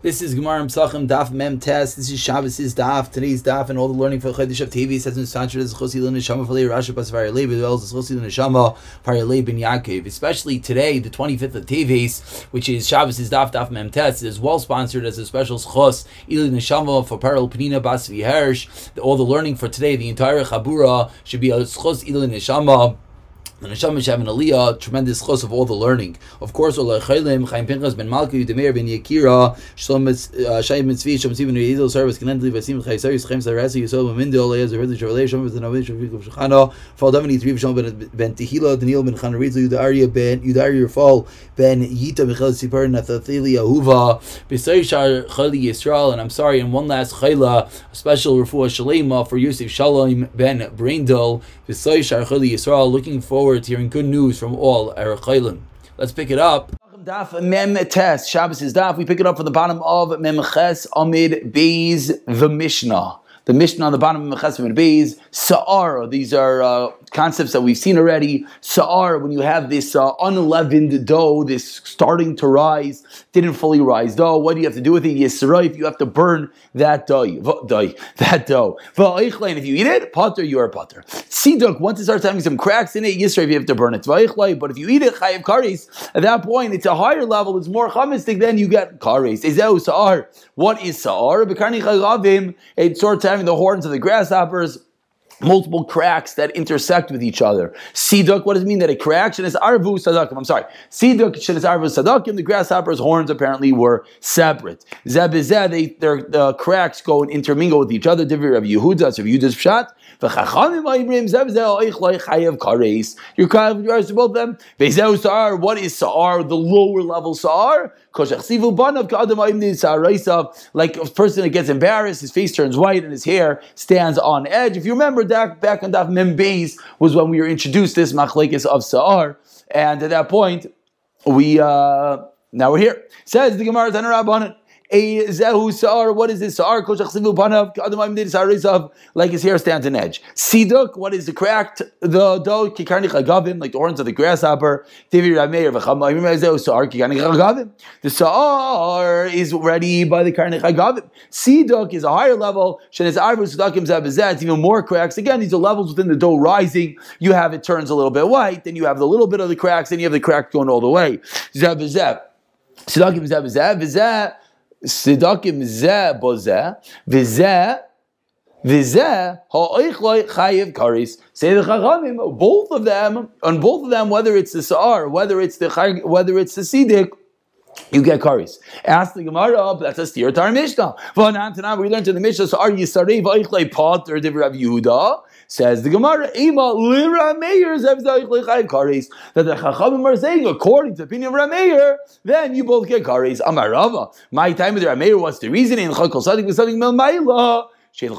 This is Gemara Psachim Daf Mem Test. This is Shabbos' Daf. Today's Daf and all the learning for Chodesh of TV says in Sanchar is Chosi Lun Neshama for Rashi Bas Varei as well as Chosi Lun Neshama Varei Ben Yaakov. Especially today, the 25th of Teves, which is Shabbos' Daf Daf Mem Test, is well sponsored as a special Chos Ilun Neshama for Parallel Penina Bas Hersh. All the learning for today, the entire Chabura should be a Chos Ilun Neshama. The neshama should have an aliyah, tremendous chos of all the learning. Of course, Ola Chaylim, Chaim Pinchas ben Malki, Demir ben Yakira, Shalom uh, Shayim Tzvi, Shalom Tzvi ben Yidel, Service, Kenan Tli, Vasim, Chay Saris, Chaim Sarasi, Yisol ben Mindel, Leah, Zerhid, Shavalei, Shalom ben Navi, Shalom ben Shachana, Fall Davani, Tzvi, Shalom ben Tehila, Daniel ben Chanaritza, Yudaria ben, Yudaria Fall, ben Yita, Michal Sipar, Nathathili, Ahuva, B'Say Shar, Chali Yisrael, and I'm sorry, and one last Chayla, a special refuah Shalema for Yosef Shalom ben Braindel, B'Say Shar, Chali Yisrael, looking forward forward to hearing good news from all Erechaylim. Let's pick it up. Daf Mem Tes Shabbos is Daf. We pick it up from the bottom of Mem Ches Amid Beis the Mishnah. The Mishnah on the bottom of Ches Amid Beis Sa'ar. These are uh, concepts that we've seen already. Sa'ar, when you have this uh, unleavened dough, this starting to rise, didn't fully rise dough, what do you have to do with it? Yisraif, you have to burn that dough, that dough. If you eat it, potter, you are potter. Siduk, once it starts having some cracks in it, Yisraif, you have to burn it. But if you eat it, chayiv karis, at that point, it's a higher level, it's more chamistic, then you get karis. Ezeu sa'ar. What is sa'ar? It starts having the horns of the grasshoppers multiple cracks that intersect with each other. Siduk, what does it mean that it cracks? And it's arvu sadakim. I'm sorry. Siduk, it's arvu sadakim. The grasshopper's horns apparently were separate. Zebizeh, they, their the cracks go and intermingle with each other. Divir of Yehuda, so Yehuda's pshat. You're chayav to both of them. What is sa'ar? The lower level sa'ar. Like a person that gets embarrassed, his face turns white and his hair stands on edge. If you remember back, back on Daf Mem was when we were introduced this machlekes of Sa'ar, and at that point, we uh, now we're here. Says the Gemara Tanarabbanan a zehu sa'ar. What is this sa'ar? Like his hair stands on edge. Siduk. What is the cracked the dough? Kikarnich agavim, like the horns of the grasshopper. Tivi rameir. The sa'ar is ready by the karnich agavim. Siduk is a higher level. It's even more cracks. Again, these are levels within the dough rising. You have it turns a little bit white. Then you have the little bit of the cracks. Then you have the crack going all the way. Zabazet. Sedakim zabazet. Vizet. Sidakim zeh bozeh, v'zeh, v'zeh ha'oichloi chayiv karis. Say the chachamim, both of them, on both of them, whether it's the sa'ar, whether it's the whether it's the sidik, you get karis. Ask the Gemara, that's a steer to our Mishnah. We learned in the Mishnah, so are you sarei v'oichloi pot or divrei Yehuda? Says the Gemara, Ema lira meir that the Chachamim are saying, according to the opinion of Rameir, then you both get kares. Amarava. My time with Rameir, what's the reason? In Chakol Sadik Sadik Mel Maila. Says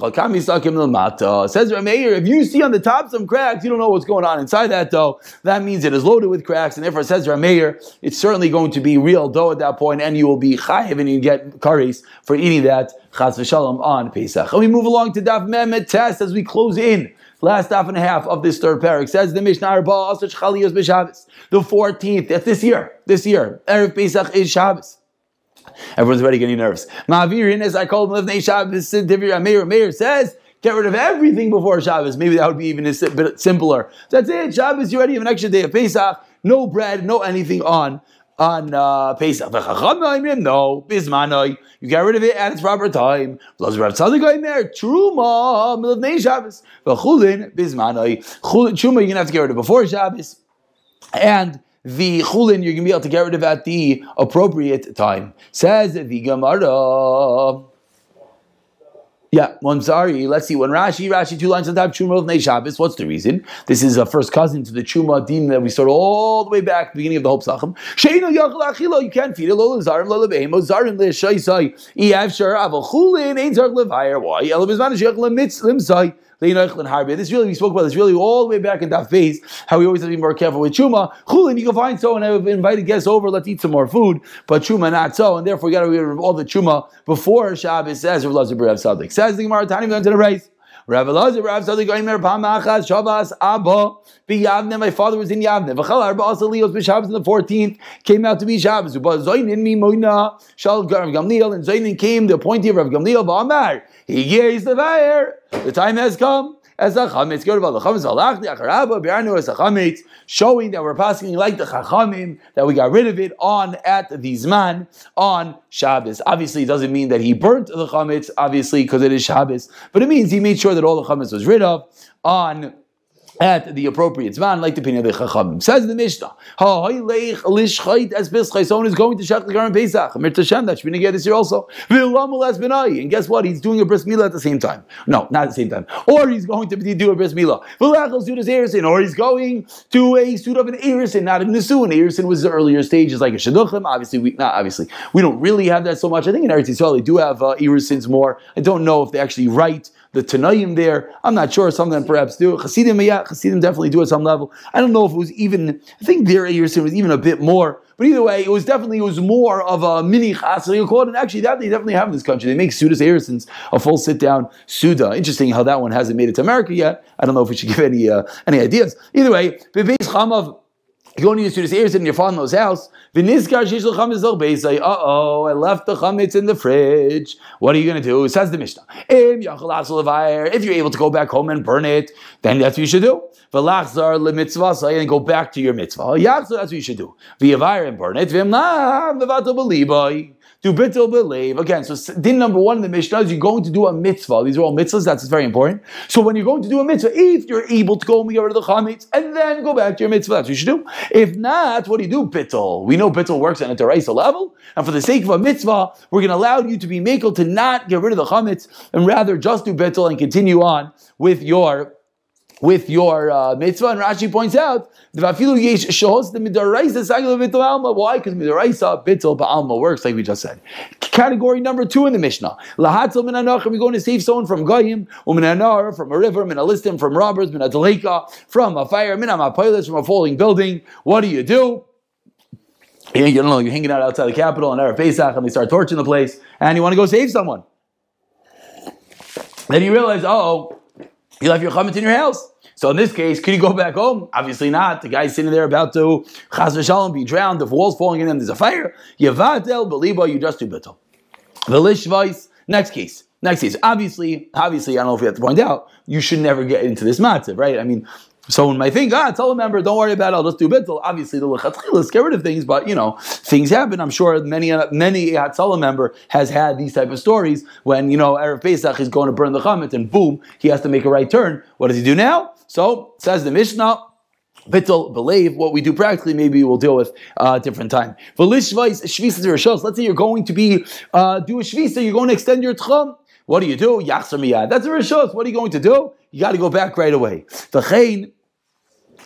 Rameir, if you see on the top some cracks, you don't know what's going on inside that dough. That means it is loaded with cracks, and therefore says Rameir, it's certainly going to be real dough at that point, and you will be chayiv and you get kares for eating that chas v'shalom on Pesach. And we move along to Daf Mehmet test as we close in last half and a half of this third parak. Says the Mishnah Arba Asach Chaliyos B'Shabbos. The 14th, that's this year. This year. Erev Pesach is Shabbos. Everyone's already getting nervous. Ma'avirin, as I called Livnei Shabbos, Meir, Meir says, get rid of everything before Shabbos. Maybe that would be even a bit simpler. That's it. Shabbos, you already have an extra day of Pesach. No bread, no anything on on uh, Pesach. No, bismanoi. You get rid of it at its proper time. Truma Shabbos. V'chulin bismanoi. Truma you're gonna have to get rid of before Shabbos, and the chulin you're gonna be able to get rid of at the appropriate time. Says the Gemara. Yeah, well, I'm sorry. Let's see. When Rashi, Rashi, two lines on top, Chuma of Shabbos. What's the reason? This is a first cousin to the Chuma Din that we started all the way back, beginning of the Hope Sachem. Sheino Yachal Achilo, you can't feed it. Lola Zarim, Lola Behemo, Zarim Le Shaisai, Iav Shar, Aval Chulin, Ein Zark Levire. Why? Elabizman Shechel Mitz Limsai. This really, we spoke about this really all the way back in that phase, how we always have to be more careful with Chuma. Chulin, you can find so, and I've invited guests over, let's eat some more food, but Chuma not so, and therefore you got to get rid of all the Chuma before Shabbos says, Rav Lazar Sadik. Says the Gemara, Tani, we to the race. Rav Elazar, Rav Sadi Goimer, Pamachas, Shavas, Abba, Biyavne, my father was in Yavne. V'chal Arba also Leos B'Shabbos on the 14th, came out to be Shabbos. But Zoinin mi Moina, Shal Rav Gamliel, and Zoinin came, the appointee of Rav Gamliel, Ba'amar, he gazed the fire. The time has come as a chametz. Go to the chametz alachni acharaba biarnu as a chametz, showing that we're passing like the chachamim that we got rid of it on at the zman on Shabbos. Obviously, it doesn't mean that he burnt the chametz, obviously because it is Shabbos, but it means he made sure that all the chametz was rid of on at the appropriate zman, like the opinion of the Chachamim. Says the Mishnah, Someone is going to Shech the Garam Pesach. Amir Tashem, that be this year also. And guess what? He's doing a bris milah at the same time. No, not at the same time. Or he's going to do a bris milah. Or he's going to a suit of an Erison, not a. An Erison was the earlier stages, like a Shidduchim. Obviously, we not obviously we don't really have that so much. I think in Eretz Yisrael they do have uh, Erisons more. I don't know if they actually write the Tanaim there. I'm not sure. Some of them perhaps do. Chassidim, yeah, Chassidim definitely do at some level. I don't know if it was even. I think their Yersin was even a bit more. But either way, it was definitely it was more of a mini chasr And actually, that they definitely have in this country. They make Sudas Erisons a full sit down Suda. Interesting how that one hasn't made it to America yet. I don't know if we should give any uh, any ideas. Either way, Bebeis Chamav you go into the ears in your father-in-law's house. Uh oh, I left the chametz in the fridge. What are you going to do? Says the Mishnah. If you're able to go back home and burn it, then that's what you should do. And go back to your mitzvah. That's what you should do. And burn it do bittul believe. Again, so din number one in the Mishnah is you're going to do a mitzvah. These are all mitzvahs, that's very important. So when you're going to do a mitzvah, if you're able to go and get rid of the chametz and then go back to your mitzvah, that's what you should do. If not, what do you do? Bittul. We know bittul works on a deraisa level, and for the sake of a mitzvah, we're going to allow you to be makel to not get rid of the chametz and rather just do bittul and continue on with your with your uh, mitzvah. And Rashi points out the vafilu the. Why? Because midaraisa bittul ba'alma works like we just said. Category number two in the Mishnah. Lahatzel min. We're going to save someone from goyim, min anar from a river, min a listim from robbers, min a from a fire, min a from a falling building. What do you do? You don't know, you're hanging out outside the capital and Erev Pesach and they start torching the place and you want to go save someone. Then you realize, oh, you left your chametz in your house. So in this case, could you go back home? Obviously not. The guy's sitting there about to chas v'shalom be drowned. The walls falling in and there's a fire. Yavatel beliba, you just do bittul. The lishvais. Next case. Next case. Obviously, obviously, I don't know if we have to point out, you should never get into this matzav, right? I mean, Someone might think, ah, tell a member, don't worry about it, I'll just do bittul. Obviously, the lechatchilas get rid of things, but you know, things happen. I'm sure many many Hatzalah member has had these type of stories when you know erev Pesach is going to burn the chametz and boom, he has to make a right turn. What does he do now? So says the Mishnah. Bittul, believe what we do practically, maybe we'll deal with uh, different time. Let's say you're going to be uh, do a shvisa, you're going to extend your tchum. What do you do? That's a rishos. What are you going to do? You got to go back right away. The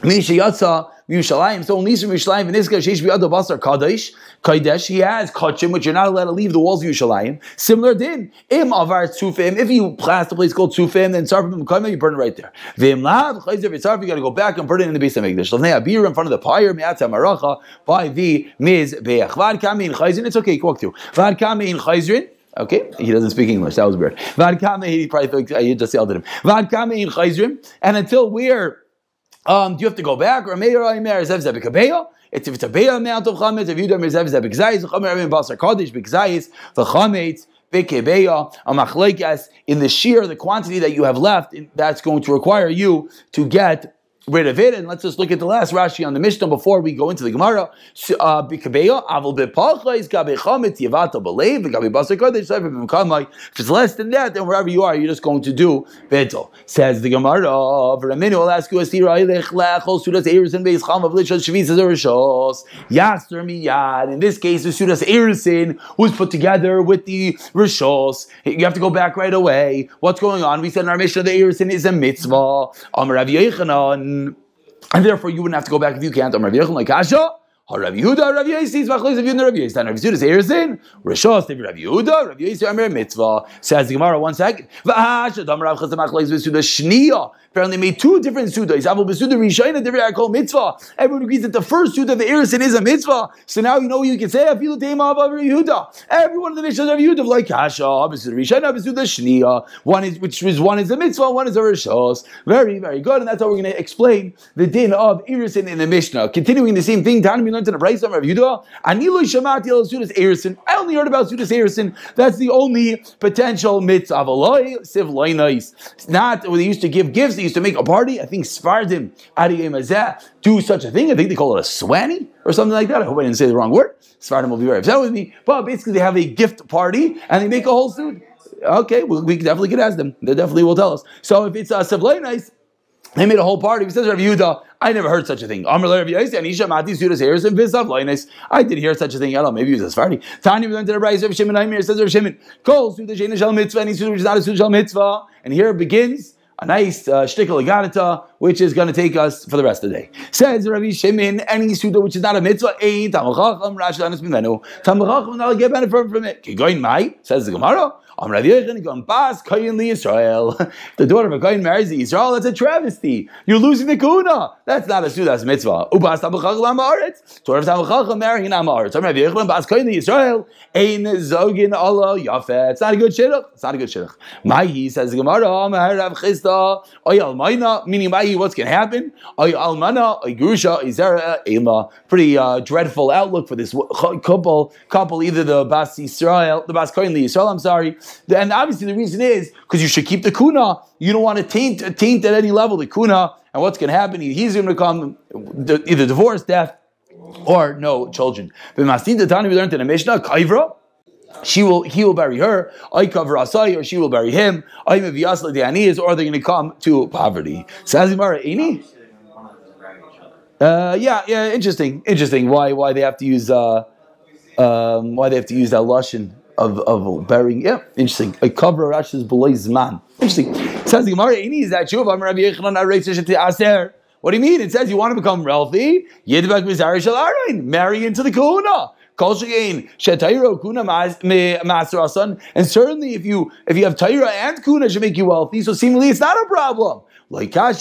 Misha Yatza Yerushalayim. So only from Yerushalayim and Iska Sheish Biyad Basar Kadesh Kadesh. He has Kachim, which you're not allowed to leave the walls of Yerushalayim. Similar din. Im Avar Tzufim. If you pass the place called Tzufim, then Sarfim Mekayim, you burn it right there. Vim Lav Chayzer V'Sarf. You got to go back and burn it in the base of Megdash. Lavnei Abir in front of the pyre Me'atzah Maracha by the Miz Beach. Vad Kamin Chayzrin. It's okay. Walk through. Vad Kamin Chayzrin. Okay, he doesn't speak English. That was weird. Vad Kamin. He probably thinks uh, I just yelled at him. Vad Kamin Chayzrin. And until we're um, do you have to go back? It's if it's a beya amount of chametz, if you don't Zev Zev B'Gzayis, Chamer Rabin Basar Kodesh B'Gzayis, the chametz, Bekebeya, a machlekas, in the shear, the quantity that you have left, that's going to require you to get rid of it. And let's just look at the last Rashi on the Mishnah before we go into the Gemara. Uh, if it's less than that, then wherever you are, you're just going to do betel. Says the Gemara. I'll ask you a In this case, the Sudas Erisin was put together with the Rishos. You have to go back right away. What's going on? We said in our Mishnah the Erisin is a mitzvah. Amar Rav Yechanan and therefore you wouldn't have to go back if you can't. Amar like Kasha. Rabbi Yehuda, Rabbi Yossi is machlokes of Yehuda, Rabbi Yossi. Rabbi Yehuda is Erzin. Rishos, Rabbi Yehuda, Rabbi Yossi, Amir Mitzvah. Says the Gemara, one second. V'hash, Adam Rav Chazam machlokes of Yehuda Shniya. Apparently made two different sudas. Aval b'suda rishayna divrei call mitzvah. Everyone agrees that the first suda the Erison is a mitzvah. So now you know you can say afilu teima of Yehuda. Every one of the mishnahs of Yehuda like kasha b'suda rishayna b'suda shniya. One is which is one is a mitzvah, one is a rishos. Very very good, and that's how we're going to explain the din of Erison in the Mishnah. Continuing the same thing. Tani we learned in the of Yehuda. Anilu shamati el sudas Erison. I only heard about sudas Erison. That's the only potential mitzvah. Avaloi siv loinais. Not when they used to give gifts they used to make a party. I think Svardim, Sfardim do such a thing. I think they call it a swanny or something like that. I hope I didn't say the wrong word. Sfardim will be very upset with me. But basically, they have a gift party and they make a whole suit. Okay, well, we definitely could ask them. They definitely will tell us. So if it's a uh, nice, they made a whole party. He says Rav Yehuda, I never heard such a thing. I did hear such a thing. I don't know, maybe it was a Sephardi. Tanya we went to the Shimon Aimer, says Rav Shimon, Shena Shal Mitzvah, and Suda which is not a Shal Mitzvah. And here begins a nice uh, shtickle which is going to take us for the rest of the day. Says Rabbi Shimon, any suda which is not a mitzvah, ain't tamachacham rashanis mimenu. Tamachacham not get benefit from it. Kigoin mai says the Gemara. I'm Rav Yechon Bas Kayin Li Israel. The daughter of a Kayin marries the Israel. That's a travesty. You're losing the kuna. That's not a suda. That's a mitzvah. Ubas Yechon Bas Kayin Li Israel. It's not a good shidduch. It's not a good shidduch. Mahi says Gemara. Amar Rav Chisda. Oy Almayna. Meaning Mahi, what's going to happen? Oy Almana. Oy Grusha. Izera Ela. Pretty uh, dreadful outlook for this couple. Couple either the Bas Israel, the Bas Kayin Li Israel. I'm sorry and obviously the reason is because you should keep the kuna. You don't want to taint, taint at any level the kuna. And what's going to happen? He's going to come either divorce, death, or no children. But Mastin Tani we learned in the Mishnah, Kaivra, she will he will bury her, I cover Asai, or she will bury him, I the or they're going to come to poverty. Says Ini? Uh, yeah, yeah, interesting, interesting. Why, why they have to use, uh, um, why they have to use that lashon of, of burying. Yeah, interesting. A cover Rashi's below Zman. Interesting. It says the Gemara, is that true? What do you mean? It says you want to become wealthy. Yet marry into the Kuna. And certainly, if you if you have Taira and Kuna, should make you wealthy. So seemingly, it's not a problem. If you're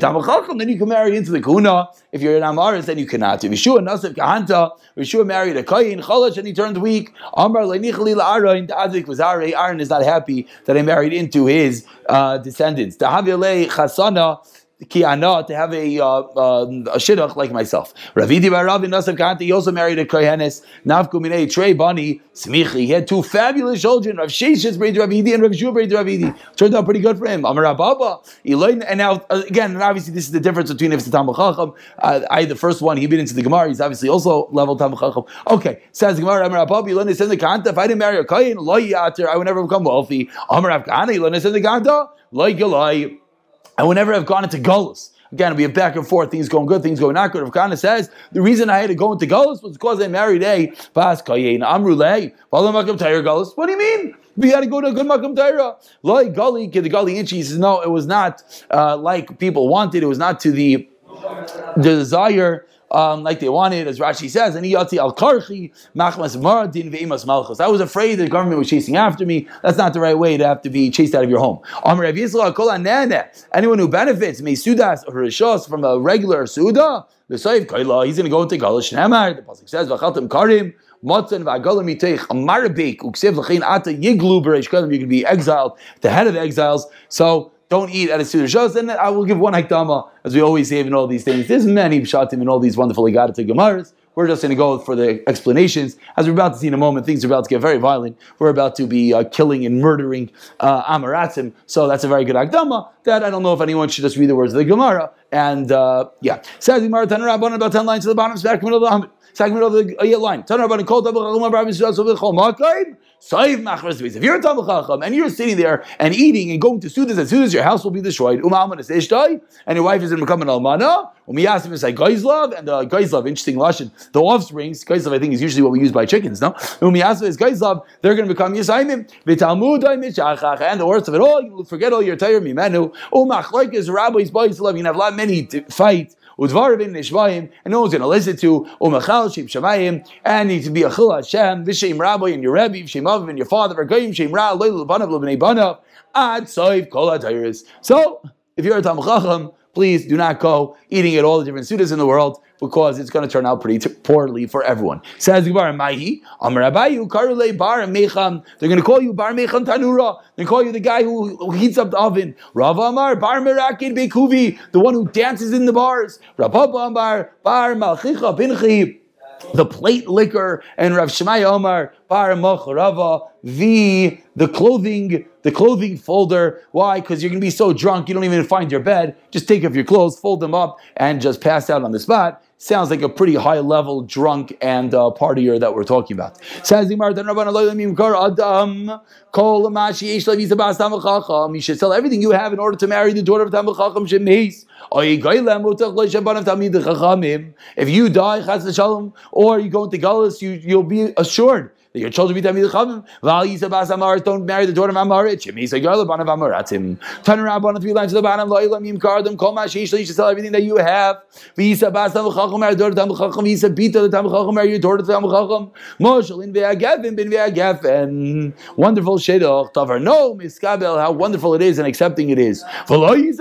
Tamachacham, then you can marry into the Kuna. If you're an Amaris, then you cannot. If Yeshua Nasif Kahanta, Yeshua married a Kayin Chalash and he turned weak. Amar Leinichli La'aron, Ta'adik was Aaron is not happy that I married into his uh, descendants. Tahavile Chasana kiana to have a uh, uh, a shidduch like myself. Ravidi bar Ravi Nasav Kanti he also married a kohenes Navku Minei Trey Bani Smichi. He had two fabulous children. Rav Sheshes married Ravidi and Rav Shua married Ravidi. Turned out pretty good for him. Amar Ababa. And now uh, again, and obviously this is the difference between if it's a Talmud Chacham. Uh, I the first one he been into the Gemara. He's obviously also level Talmud Chacham. Okay, says Gemara. Amar Ababa. Yilon is in the Kanta. If I didn't marry a kohen, lo yater, I would never become wealthy. Amar Avkana. Yilon is in the Kanta. Lo Gilai. I would never have gone into Gullus. Again, we have back and forth, things going good, things going not good. Rav Kana says, the reason I had to go into Gullus was because I married a Bas Kayin Amrulei. What do you mean? We had to go to a good Makam Taira. Like Gully, the Gully Inchi says, no, it was not uh, like people wanted. It was not to the desire um, like they wanted, as Rashi says, and Iyati al Karchi, Machmas Maradin Veimas Malchus. I was afraid the government was chasing after me. That's not the right way to have to be chased out of your home. Anyone who benefits, Mesudas or Rishos from a regular Suda, the Saif he's going to go into Galish Shnemar. The Pasuk says, Vachatim Karim. Matzan v'agalam yiteich a uksev l'chein ata. You can be exiled, the head of the exiles. So don't eat at a Suda Shos, and I will give one Hakdama, as we always say in all these things. There's many Pshatim in all these wonderful Igadata Gemaras. We're just going to go for the explanations. As we're about to see in a moment, things are about to get very violent. We're about to be uh, killing and murdering uh, Amaratim. So that's a very good Akdama that I don't know if anyone should just read the words of the Gemara. And uh, yeah. Says Gemara, Tanarabban, about 10 lines to the bottom, back middle of the Second of the uh, line. Tanarabban, called if you're a Talmud Chacham and you're sitting there and eating and going to Sudas, as soon as your house will be destroyed, umm and your wife is going to become an almana, umiyasim is like Geizlav, and the Geizlav, interesting lashon, the offsprings, Geizlav I think is usually what we use by chickens, no? Umiyasim is Geizlav, they're going to become Yisayimim, and the worst of it all, you forget all your Torah, Mimenu, Umach, like is Rabbi's Baislav, you have a lot many fights udvar in nishmayim, and no one's going to listen to umachal shem shamayim, and needs to be a chil Hashem, v'shem rabbi and your rebbe, v'shem aviv and your father, v'gayim shem ra, loyal banav l'bnei banav, ad soiv kol So, if you're a Talmud Chacham, please do not go eating at all the different sudas in the world because it's going to turn out pretty t- poorly for everyone. Says. They're going to call you Bar Mecham Tanura. They call you the guy who, heats up the oven. Rav Amar, Bar Merakin Bekuvi, the one who dances in the bars. Rav Amar, Bar Malchicha the plate liquor, and Rav Shemai Omar, Bar Rava, the the clothing, the clothing folder. Why? Because you're gonna be so drunk you don't even find your bed. Just take off your clothes, fold them up, and just pass out on the spot. Sounds like a pretty high level drunk and uh, partier that we're talking about. You should sell everything you have in order to marry the daughter of Talmud Chacham Shemeis. If you die, or you go into Gullus, you, you'll be assured that your children be Tamid Chavim. Val Yisa Bas Amar, don't marry the daughter of Amarit. Shemi Yisa Yola Banav Amaratim. Turn around on three lines to the bottom. Lo'ilam Yim Kardam, Kol Mashish, you should sell everything that you have. Visa Bas Tamid Chacham, marry daughter of Tamid Chacham. Visa Bita, the Tamid Chacham, marry your daughter of Tamid Chacham. Moshel in Ve'agavim, bin Ve'agafen. Wonderful Shedach, Tavar. No, Miskabel, how wonderful it is and accepting it is. In Ve'agavim,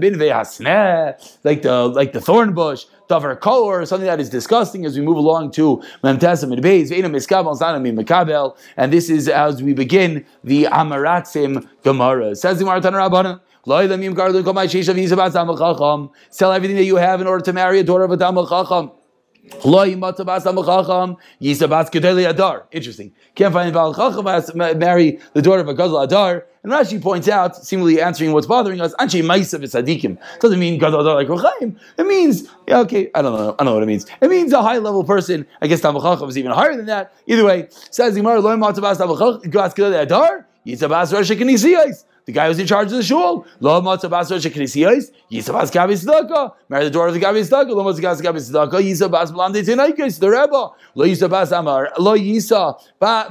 bin Ve'asneh. Like the, like the thorn bush davar or something that is disgusting as we move along to and Beis, Mikabel, and this is as we begin the Amaratzim Gemara. Says the Gemara Rabbana. Sell everything that you have in order to marry a daughter of a Talmud Chacham. Interesting. Can't find Baal Chacham marry the daughter of a Gadol Adar. And Rashi points out, seemingly answering what's bothering us, Anshe Maisa V'Sadikim. Doesn't mean Gadol Adar like Rochaim. It means, okay, I don't know, I don't know what it means. It means a high level person. I guess Talmud Chacham is even higher than that. Either way, says Gemara, Lo Matabas Talmud Chacham, Gadol Adar, Yitzabas Rosh Kenisiyos. The guy who's in charge of the shul. Lo matzabas rosh knisiyos. Yisabas gabi tzedakah. Marry the daughter of the gabi tzedakah. Lo matzabas gabi tzedakah. Yisabas blande tinaikis. The rebbe. Lo yisabas amar. Lo yisa.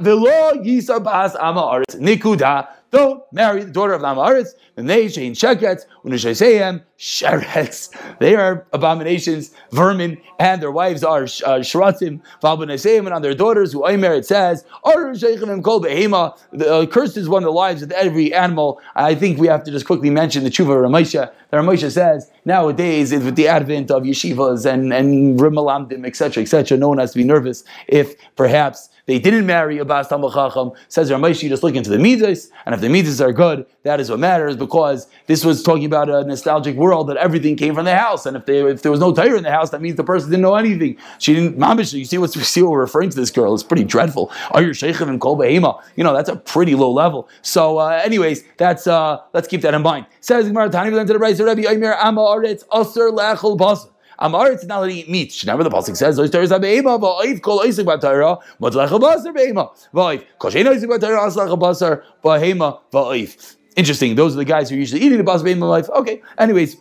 Velo yisabas amar. Nikuda. Don't marry the daughter of Lamaritz. And they shein sheketz. Unishaysehem sherets. They are abominations, vermin, and their wives are uh, shratim. Valbanasehim and on their daughters who Omer it says, the uh, cursed is one of the lives of every animal. I think we have to just quickly mention the tshuva Ramesha. The Ramesha says nowadays with the advent of yeshivas and and rimalamdim etc etc, no one has to be nervous if perhaps they didn't marry a Bas Talmud Chacham. Says Ramaishi, just look into the midas, and if the midas are good, that is what matters because this was talking about a nostalgic world that everything came from the house, and if, they, if there was no Torah in the house, that means the person didn't know anything. She didn't. Mamish, you see what see what we're referring to this girl? It's pretty dreadful. Are you Sheikhim and Kol Behema? You know that's a pretty low level. So, uh, anyways, that's uh, let's keep that in mind. Says Gemara Tani to the Rebbe Omer Amma Aretz Aser Lechol Basar. Amar it's not to eat meat. Whenever the pasuk says those Torahs be'ema, va'oif kol oisik b'Torah, motlech basar be'ema, va'oif kol shein oisik b'Torah, aslech basar ba'hema va'oif. Interesting. Those are the guys who are usually eating the basar be'ema life. Okay. Anyways.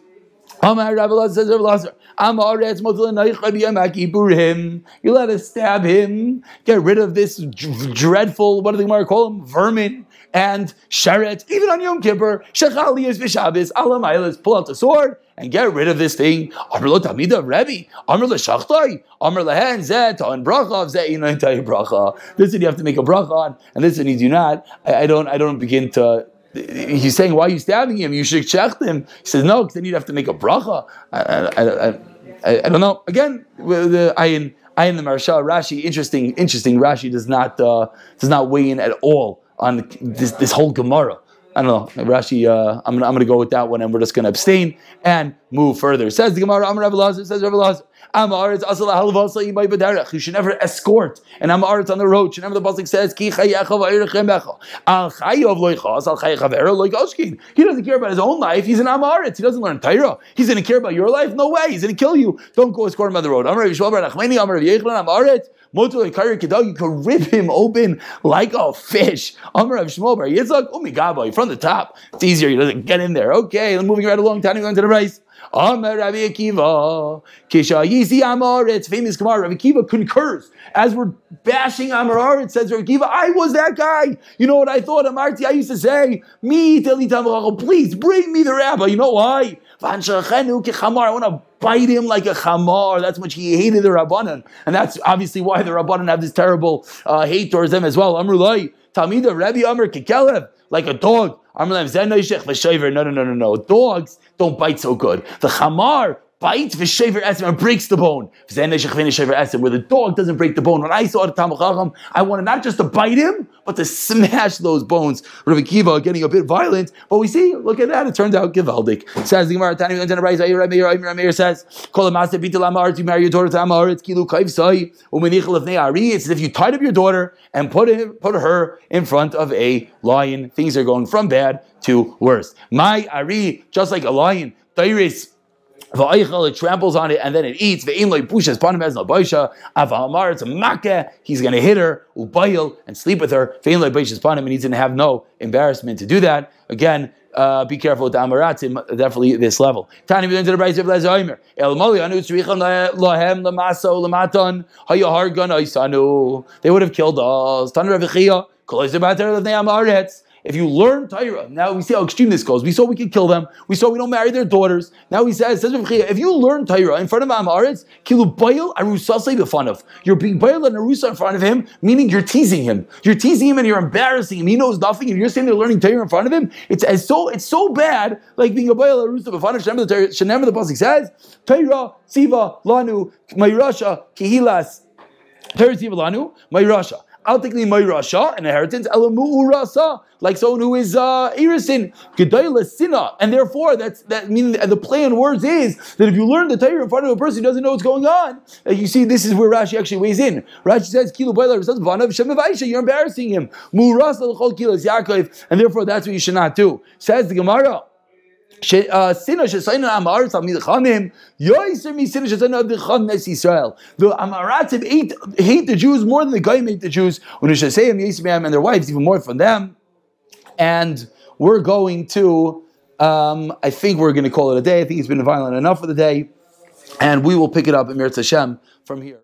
Amar Rabbi says Rabbi Lazar. Amar it's You let us stab him. Get rid of this dreadful. What do the Gemara call him? Vermin and sheret, even on Yom Kippur, shechali is v'shabis, alam pull out the sword and get rid of this thing. Amr lo tamida Rebbe, Amr lo shachtai, Amr lehen zet on bracha, zet inaytai bracha. This one you have to make a bracha on, and this one you do not. I, I don't, I don't begin to he's saying, why are you stabbing him? You should check him. He says, no, because then you'd have to make a bracha. I, I, I, I don't know. Again, the ayin the Maharsha, Rashi, interesting, interesting. Rashi does not, uh, does not weigh in at all on this, this whole Gemara. I don't know. Rashi, uh, I'm, gonna, I'm gonna go with that one, and we're just gonna abstain and move further. Says the Gemara, Amar Rabbi Lazar, says Rabbi Lazar, You should never escort an Amaretz on the road. Remember the pasuk says. He doesn't care about his own life. He's an Amaretz. He doesn't learn Torah. He's going to care about your life? No way. He's going to kill you. Don't go escort him on the road. You can rip him open like a fish. From the top. It's easier. He doesn't get in there. Okay, moving right along, going to the rice. Amar Rabbi Akiva, Kisha Yizi Amar, it's famous Gemara. Rabbi Akiva concurs. As we're bashing Amar, it says Rabbi Akiva, I was that guy. You know what I thought? Amarti, I used to say, me, Please bring me the rabbi. You know why? I want to bite him like a chamar. That's much he hated the Rabbanan. And that's obviously why the Rabbanan have this terrible uh, hate towards them as well. Amrulai, Talmida, Rabbi Amr, Kikelev, like a dog. No, no, no, no, no. Dogs don't bite so good. The chamar bites v'shever esim and breaks the bone. Where the dog doesn't break the bone. When I saw the Tamachacham, I wanted not just to bite him, but to smash those bones. Rav Kiva getting a bit violent, but we see, look at that, it turns out Givaldik. Says the Gemara, Tani Meir says, Kol to marry your daughter to Amar, it's Kilu Kaiv Sai, Umenichel of Ne'ari. It's as if you tied up your daughter and put, it, put her in front of a lion. Things are going from bad to worse. My Ari, just like a lion, Tairis, it tramples on it and then it eats. pushes Avamar, it's a makkah. He's going to hit her, ubayil, and sleep with her. And he's going to have no embarrassment to do that. Again, uh, be careful with the Amaratim, definitely this level. Tani we into the Brayz of Lezoimer. El Moli anu tzricham lahem lamaso lamatan hayahargan oisanu. They would have killed us. Tani Ravichia. Kol Izabater of the Amaretz. If you learn Torah, now we see how extreme this goes. We saw we could kill them. We saw we don't marry their daughters. Now he says, says if you learn Torah in front of Amaretz, kilu bayil arusasei b'fanav. You're being bayil and arusa in front of him, meaning you're teasing him. You're teasing him and you're embarrassing him. He knows nothing, and you're saying they're learning Torah in front of him. It's so it's so bad, like being a bayil arusa b'fanav. Shenem the pasuk says, Torah siva lanu mayrasha kihilas. Torah siva lanu mayrasha. I'll take the Mayrasha, an inheritance, Elamu Urasa, like someone who is uh, Irisin, Sina. And therefore, that's that meaning the play on words is that if you learn the Torah in front of a person who doesn't know what's going on, you see, this is where Rashi actually weighs in. Rashi says, Kilu Bayla, you're embarrassing him. Murasa Kilas Yaakov, and therefore that's what you should not do. Says the Gemara. The Amaratim hate, hate the Jews more than the Goyim hate the Jews. And their wives even more from them. And we're going to, um, I think we're going to call it a day. I think it's been violent enough for the day. And we will pick it up in Mirz Hashem from here.